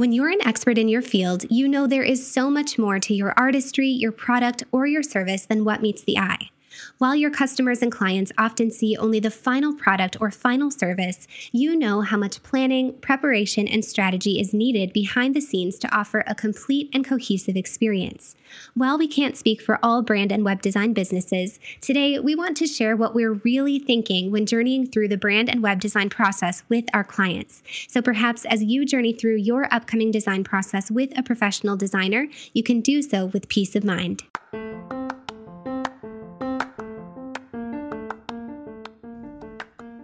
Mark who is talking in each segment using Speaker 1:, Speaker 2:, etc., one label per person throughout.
Speaker 1: When you're an expert in your field, you know there is so much more to your artistry, your product, or your service than what meets the eye. While your customers and clients often see only the final product or final service, you know how much planning, preparation, and strategy is needed behind the scenes to offer a complete and cohesive experience. While we can't speak for all brand and web design businesses, today we want to share what we're really thinking when journeying through the brand and web design process with our clients. So perhaps as you journey through your upcoming design process with a professional designer, you can do so with peace of mind.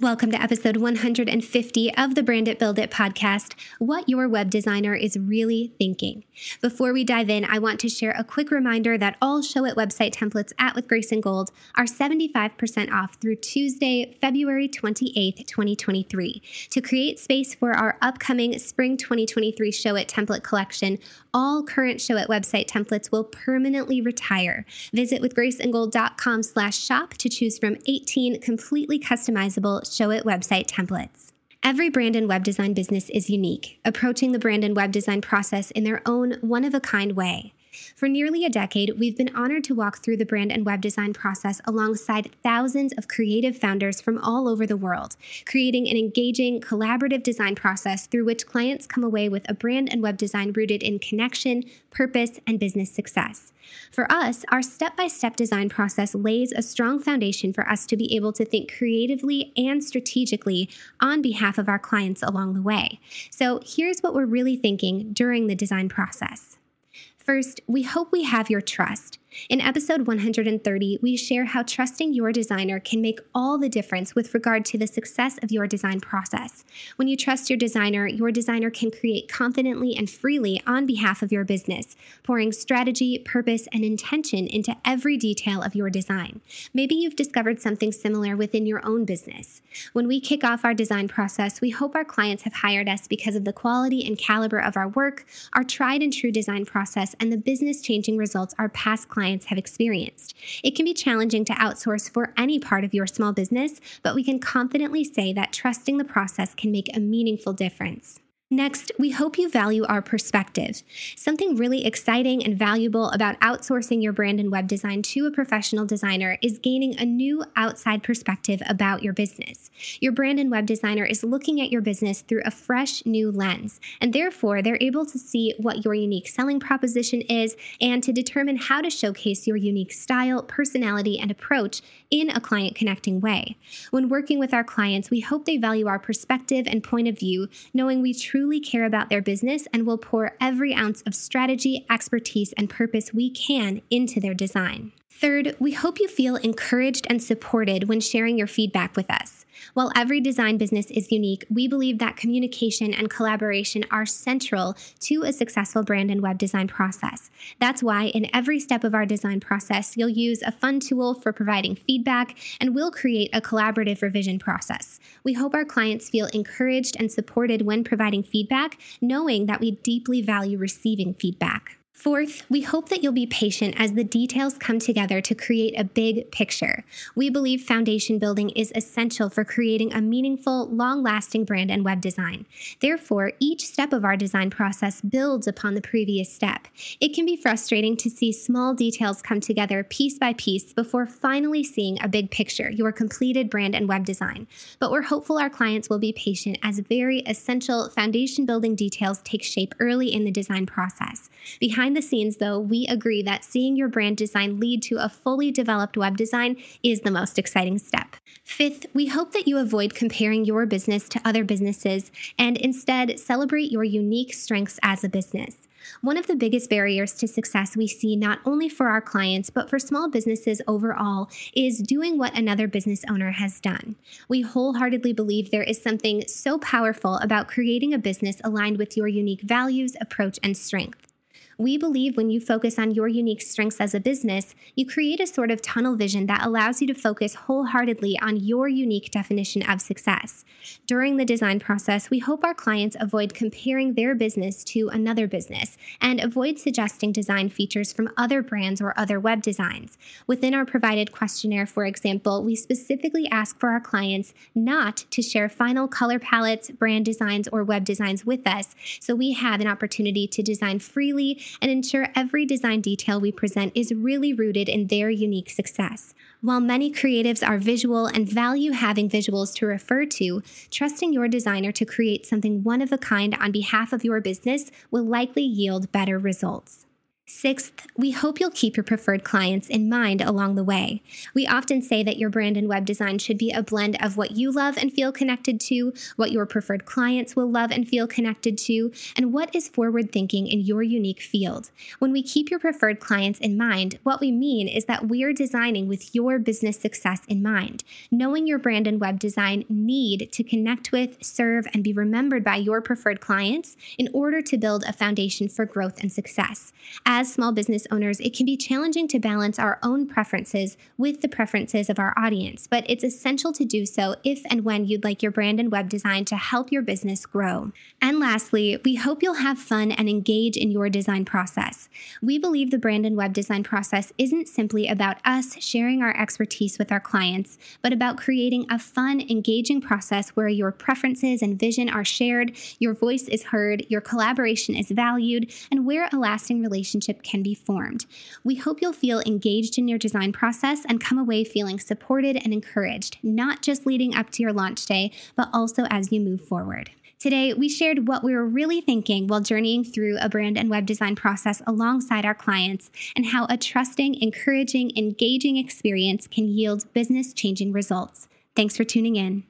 Speaker 1: Welcome to episode 150 of the Brand It Build It podcast What Your Web Designer is Really Thinking. Before we dive in, I want to share a quick reminder that all Showit website templates at With Grace and Gold are 75% off through Tuesday, February 28th, 2023. To create space for our upcoming Spring 2023 Showit template collection, all current Showit website templates will permanently retire. Visit withgraceandgold.com slash shop to choose from 18 completely customizable Showit website templates. Every brand and web design business is unique, approaching the brand and web design process in their own one of a kind way. For nearly a decade, we've been honored to walk through the brand and web design process alongside thousands of creative founders from all over the world, creating an engaging, collaborative design process through which clients come away with a brand and web design rooted in connection, purpose, and business success. For us, our step by step design process lays a strong foundation for us to be able to think creatively and strategically on behalf of our clients along the way. So here's what we're really thinking during the design process. First, we hope we have your trust. In episode 130, we share how trusting your designer can make all the difference with regard to the success of your design process. When you trust your designer, your designer can create confidently and freely on behalf of your business, pouring strategy, purpose, and intention into every detail of your design. Maybe you've discovered something similar within your own business. When we kick off our design process, we hope our clients have hired us because of the quality and caliber of our work, our tried and true design process, and the business changing results our past clients clients have experienced. It can be challenging to outsource for any part of your small business, but we can confidently say that trusting the process can make a meaningful difference. Next, we hope you value our perspective. Something really exciting and valuable about outsourcing your brand and web design to a professional designer is gaining a new outside perspective about your business. Your brand and web designer is looking at your business through a fresh new lens, and therefore they're able to see what your unique selling proposition is and to determine how to showcase your unique style, personality, and approach in a client connecting way. When working with our clients, we hope they value our perspective and point of view, knowing we truly truly care about their business and will pour every ounce of strategy, expertise, and purpose we can into their design. Third, we hope you feel encouraged and supported when sharing your feedback with us. While every design business is unique, we believe that communication and collaboration are central to a successful brand and web design process. That's why, in every step of our design process, you'll use a fun tool for providing feedback and we'll create a collaborative revision process. We hope our clients feel encouraged and supported when providing feedback, knowing that we deeply value receiving feedback. Fourth, we hope that you'll be patient as the details come together to create a big picture. We believe foundation building is essential for creating a meaningful, long lasting brand and web design. Therefore, each step of our design process builds upon the previous step. It can be frustrating to see small details come together piece by piece before finally seeing a big picture, your completed brand and web design. But we're hopeful our clients will be patient as very essential foundation building details take shape early in the design process. Behind behind the scenes, though, we agree that seeing your brand design lead to a fully developed web design is the most exciting step. Fifth, we hope that you avoid comparing your business to other businesses and instead celebrate your unique strengths as a business. One of the biggest barriers to success we see not only for our clients, but for small businesses overall is doing what another business owner has done. We wholeheartedly believe there is something so powerful about creating a business aligned with your unique values, approach, and strength. We believe when you focus on your unique strengths as a business, you create a sort of tunnel vision that allows you to focus wholeheartedly on your unique definition of success. During the design process, we hope our clients avoid comparing their business to another business and avoid suggesting design features from other brands or other web designs. Within our provided questionnaire, for example, we specifically ask for our clients not to share final color palettes, brand designs, or web designs with us so we have an opportunity to design freely and ensure every design detail we present is really rooted in their unique success. While many creatives are visual and value having visuals to refer to, trusting your designer to create something one of a kind on behalf of your business will likely yield better results. Sixth, we hope you'll keep your preferred clients in mind along the way. We often say that your brand and web design should be a blend of what you love and feel connected to, what your preferred clients will love and feel connected to, and what is forward thinking in your unique field. When we keep your preferred clients in mind, what we mean is that we're designing with your business success in mind. Knowing your brand and web design need to connect with, serve, and be remembered by your preferred clients in order to build a foundation for growth and success. As as small business owners, it can be challenging to balance our own preferences with the preferences of our audience, but it's essential to do so if and when you'd like your brand and web design to help your business grow. And lastly, we hope you'll have fun and engage in your design process. We believe the brand and web design process isn't simply about us sharing our expertise with our clients, but about creating a fun, engaging process where your preferences and vision are shared, your voice is heard, your collaboration is valued, and where a lasting relationship relationship can be formed. We hope you'll feel engaged in your design process and come away feeling supported and encouraged, not just leading up to your launch day, but also as you move forward. Today, we shared what we were really thinking while journeying through a brand and web design process alongside our clients and how a trusting, encouraging, engaging experience can yield business changing results. Thanks for tuning in.